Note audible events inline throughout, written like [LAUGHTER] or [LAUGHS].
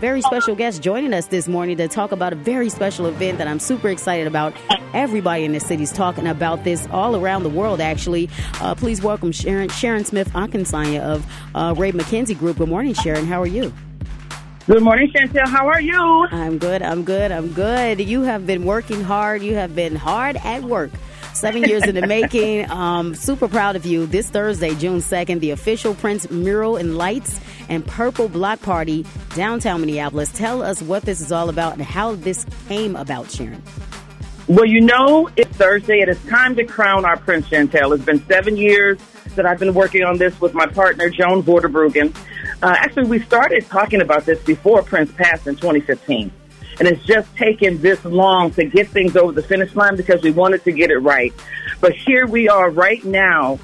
very special guest joining us this morning to talk about a very special event that I'm super excited about. Everybody in the city is talking about this all around the world, actually. Uh, please welcome Sharon, Sharon Smith Akinsanya of uh, Rae Mackenzie Group. Good morning, Sharon. How are you? Good morning, Chantel. How are you? I'm good. I'm good. I'm good. You have been working hard. You have been hard at work. Seven years in the [LAUGHS] making. Um, super proud of you. This Thursday, June 2nd, the official Prince mural and lights and purple block party downtown Minneapolis. Tell us what this is all about and how this came about, Sharon. Well, you know, it's Thursday. It is time to crown our Prince Chantel. It's been seven years that I've been working on this with my partner, Joan Vorderbruggen. Uh, actually, we started talking about this before Prince passed in 2015. And it's just taken this long to get things over the finish line because we wanted to get it right. But here we are right now.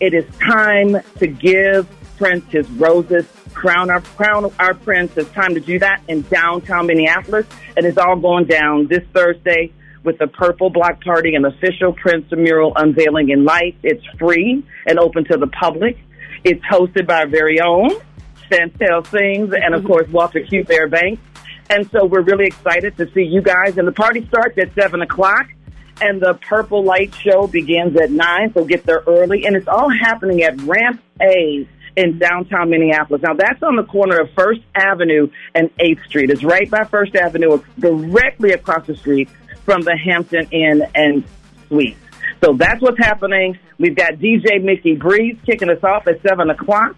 It is time to give Prince his roses, crown our crown our Prince. It's time to do that in downtown Minneapolis, and it's all going down this Thursday with the Purple Block Party, an official Prince mural unveiling in light. It's free and open to the public. It's hosted by our very own Chantel Sings and, of course, Walter Q-Bear Banks. And so we're really excited to see you guys. And the party starts at 7 o'clock, and the Purple Light Show begins at 9, so get there early. And it's all happening at Ramp A in downtown Minneapolis. Now, that's on the corner of First Avenue and 8th Street. It's right by First Avenue, directly across the street from the Hampton Inn and Suites. So that's what's happening. We've got DJ Mickey Breeze kicking us off at 7 o'clock.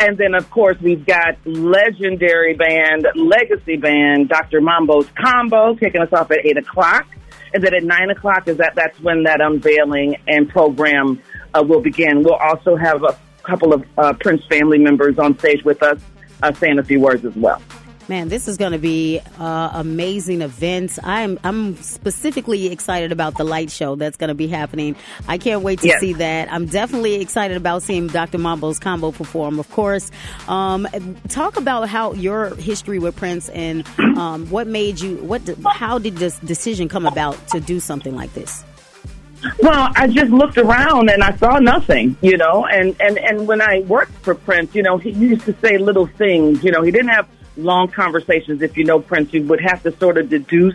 And then, of course, we've got legendary band, legacy band, Dr. Mambo's Combo kicking us off at 8 o'clock. And then at 9 o'clock is that, that's when that unveiling and program uh, will begin. We'll also have a couple of uh, Prince family members on stage with us uh, saying a few words as well. Man, this is going to be uh, amazing events. I'm I'm specifically excited about the light show that's going to be happening. I can't wait to yes. see that. I'm definitely excited about seeing Dr. Mambo's combo perform. Of course, um, talk about how your history with Prince and [CLEARS THROAT] um, what made you what how did this decision come about to do something like this? Well, I just looked around and I saw nothing, you know, and, and, and when I worked for Prince, you know, he used to say little things, you know, he didn't have long conversations. If you know Prince, you would have to sort of deduce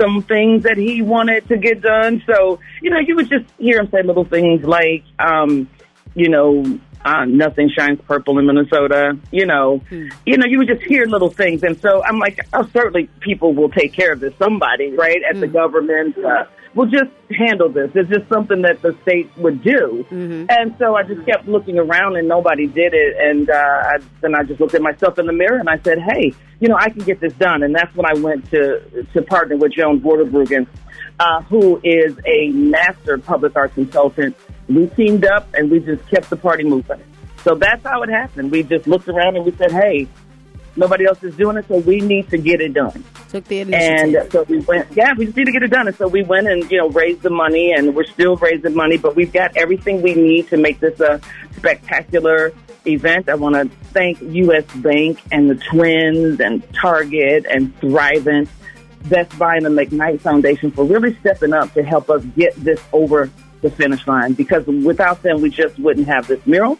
some things that he wanted to get done. So, you know, you would just hear him say little things like, um, you know, uh, nothing shines purple in Minnesota. You know, hmm. you know, you would just hear little things, and so I'm like, oh, certainly people will take care of this. Somebody, right, at hmm. the government, uh, we'll just handle this. It's just something that the state would do. Mm-hmm. And so I just kept looking around and nobody did it. And uh, I, then I just looked at myself in the mirror and I said, hey, you know, I can get this done. And that's when I went to, to partner with Joan Vorderbruggen, uh, who is a master public art consultant. We teamed up and we just kept the party moving. So that's how it happened. We just looked around and we said, hey, Nobody else is doing it, so we need to get it done. Took the initiative. And so we went, yeah, we just need to get it done. And so we went and, you know, raised the money and we're still raising money, but we've got everything we need to make this a spectacular event. I want to thank U.S. Bank and the Twins and Target and Thrivent, Best Buy and the McKnight Foundation for really stepping up to help us get this over the finish line because without them, we just wouldn't have this mural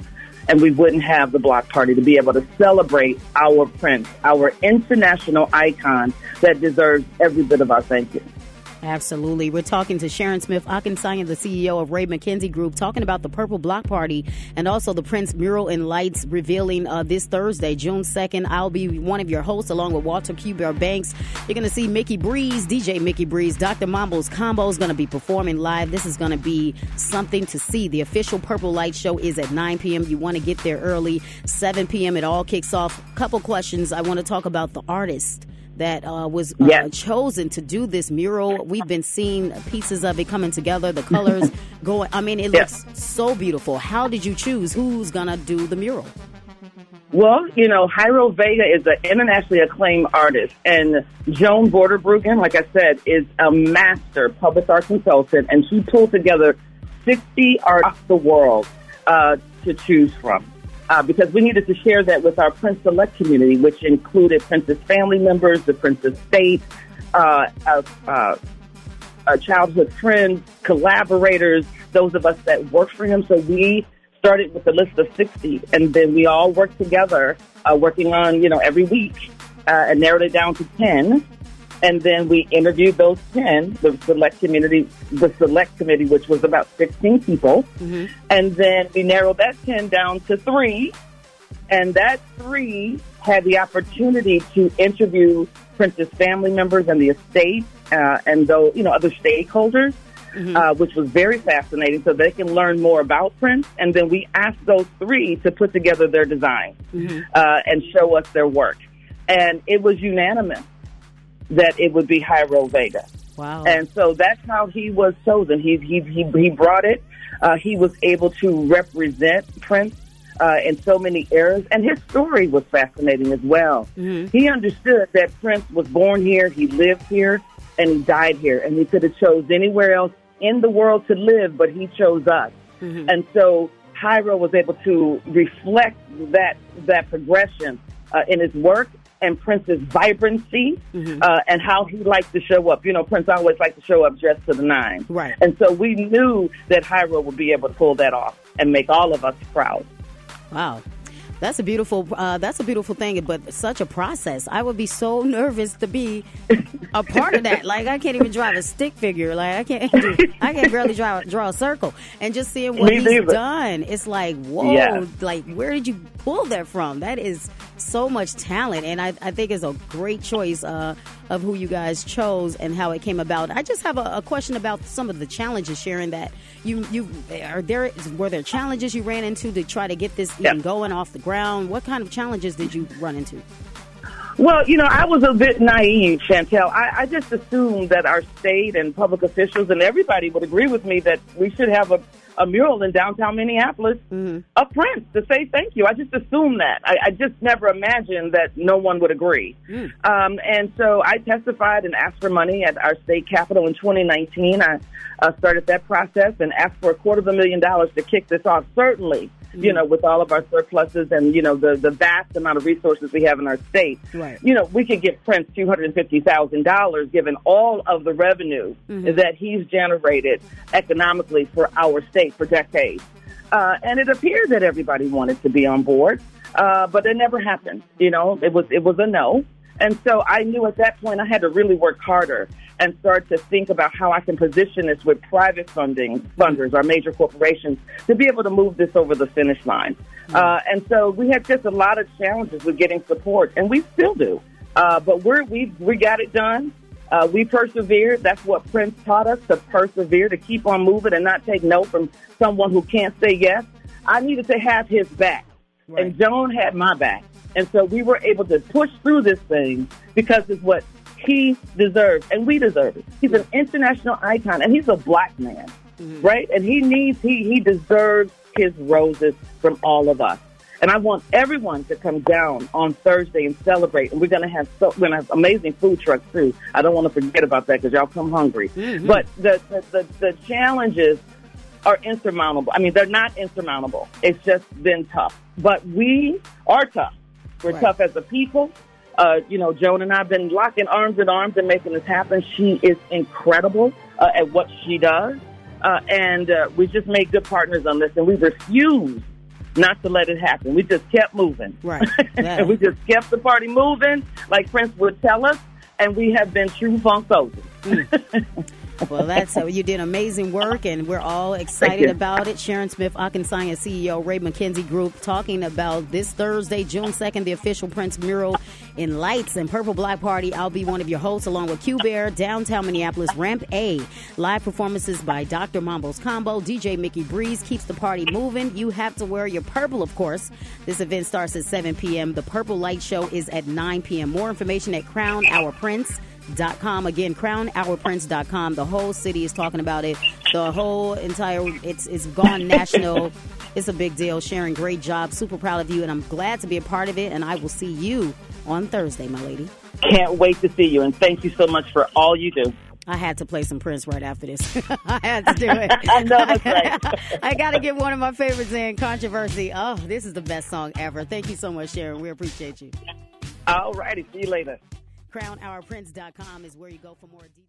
and we wouldn't have the block party to be able to celebrate our prince, our international icon that deserves every bit of our thank you. Absolutely. We're talking to Sharon Smith Akinsanya, the CEO of Rae Mackenzie Group, talking about the Purple Block Party and also the Prince Mural and Lights revealing uh, this Thursday, June 2nd. I'll be one of your hosts along with Walter Q-Bear Banks. You're going to see Mickey Breeze, DJ Mickey Breeze. Dr. Mambo's Combo is going to be performing live. This is going to be something to see. The official Purple Light Show is at 9 p.m. You want to get there early. 7 p.m. It all kicks off. Couple questions. I want to talk about the artist that uh, was uh, yes. chosen to do this mural. We've been seeing pieces of it coming together, the colors [LAUGHS] going. I mean, it looks so beautiful. How did you choose who's going to do the mural? Well, you know, Hiero Veiga is an internationally acclaimed artist, and Joan Vorderbruggen, like I said, is a master public art consultant, and she pulled together 60 artists across the world uh, to choose from uh, because we needed to share that with our Prince Select community, which included Prince's family members, the Prince estate, uh, uh, uh, childhood friends, collaborators, those of us that worked for him. So we started with a list of 60, and then we all worked together, uh, working on, you know, every week uh, and narrowed it down to 10. And then we interviewed those 10, the select community, the select committee, which was about 16 people. Mm-hmm. And then we narrowed that 10 down to three. And that three had the opportunity to interview Prince's family members and the estate, uh, and though, you know, other stakeholders, uh, which was very fascinating so they can learn more about Prince. And then we asked those three to put together their design, uh, and show us their work. And it was unanimous that it would be Hiero Veiga. Wow. And so that's how he was chosen. He he he, he brought it. Uh, he was able to represent Prince uh, in so many eras, and his story was fascinating as well. He understood that Prince was born here, he lived here, and he died here, and he could have chose anywhere else in the world to live, but he chose us. And so Hiero was able to reflect that that progression uh, in his work and Prince's vibrancy uh, and how he liked to show up. You know, Prince always liked to show up dressed to the nines. Right. And so we knew that Hiero would be able to pull that off and make all of us proud. Wow. That's a beautiful. Uh, that's a beautiful thing, but such a process. I would be so nervous to be a part of that. Like I can't even drive a stick figure. Like I can't. Do, I can barely draw draw a circle. And just seeing what Me he's neither. done, it's like whoa. Yeah. Like where did you pull that from? That is so much talent, and I, I think it's a great choice uh, of who you guys chose and how it came about. I just have a, a question about some of the challenges, Sharon. That you you are there were there challenges you ran into to try to get this even going off the ground? What kind of challenges did you run into? Well, you know, I was a bit naive, Chantel. I, I just assumed that our state and public officials and everybody would agree with me that we should have a, a mural in downtown Minneapolis of Prince to say thank you. I just assumed that. I, I just never imagined that no one would agree. Um, and so I testified and asked for money at our state capitol in 2019. I uh, started that process and asked for a quarter of a million dollars to kick this off. Certainly, you know, with all of our surpluses and, you know, the, the vast amount of resources we have in our state, Right. you know, we could give Prince $250,000 given all of the revenue that he's generated economically for our state for decades. Uh, and it appeared that everybody wanted to be on board, uh, but it never happened. You know, it was it was a no. And so I knew at that point I had to really work harder and start to think about how I can position this with private funding funders, our major corporations, to be able to move this over the finish line. Uh, and so we had just a lot of challenges with getting support, and we still do. Uh, but we're, we we got it done. Uh, we persevered. That's what Prince taught us to persevere, to keep on moving and not take no from someone who can't say yes. I needed to have his back, Right. and Joan had my back. And so we were able to push through this thing because it's what he deserves, and we deserve it. He's an international icon, and he's a black man, right? And he needs, he, he deserves his roses from all of us. And I want everyone to come down on Thursday and celebrate. And we're going to have so, we're going to have amazing food trucks too. I don't want to forget about that because y'all come hungry. But the, the, the, the challenges are insurmountable. I mean, they're not insurmountable. It's just been tough. But we are tough. We're Right. tough as a people. Uh, you know, Joan and I have been locking arms and arms and making this happen. She is incredible uh, at what she does. Uh, and uh, we just made good partners on this, and we refused not to let it happen. We just kept moving. Right. [LAUGHS] Yeah. and we just kept the party moving, like Prince would tell us, and we have been true funk soldiers. Mm. [LAUGHS] Well, that's uh, you did amazing work, and we're all excited about it. Sharon Smith, Akinsanya CEO, Rae Mackenzie Group, talking about this Thursday, June second, the official Prince mural in lights and Purple Black Party. I'll be one of your hosts, along with Q Bear, downtown Minneapolis, Ramp A. Live performances by Dr. Mambo's Combo, DJ Mickey Breeze keeps the party moving. You have to wear your purple, of course. This event starts at 7 p.m. The Purple Light Show is at 9 p.m. More information at Crown Our Prince dot com again crownourprince.com the whole city is talking about it the whole entire it's it's gone national [LAUGHS] it's a big deal sharon great job super proud of you and i'm glad to be a part of it and i will see you on thursday my lady Can't wait to see you, and thank you so much for all you do. I had to play some Prince right after this. [LAUGHS] I had to do it. [LAUGHS] I know that's right. I got to get one of my favorites in, Controversy. Oh, this is the best song ever. Thank you so much, Sharon. We appreciate you. All righty, see you later. CrownOurPrince.com is where you go for more details.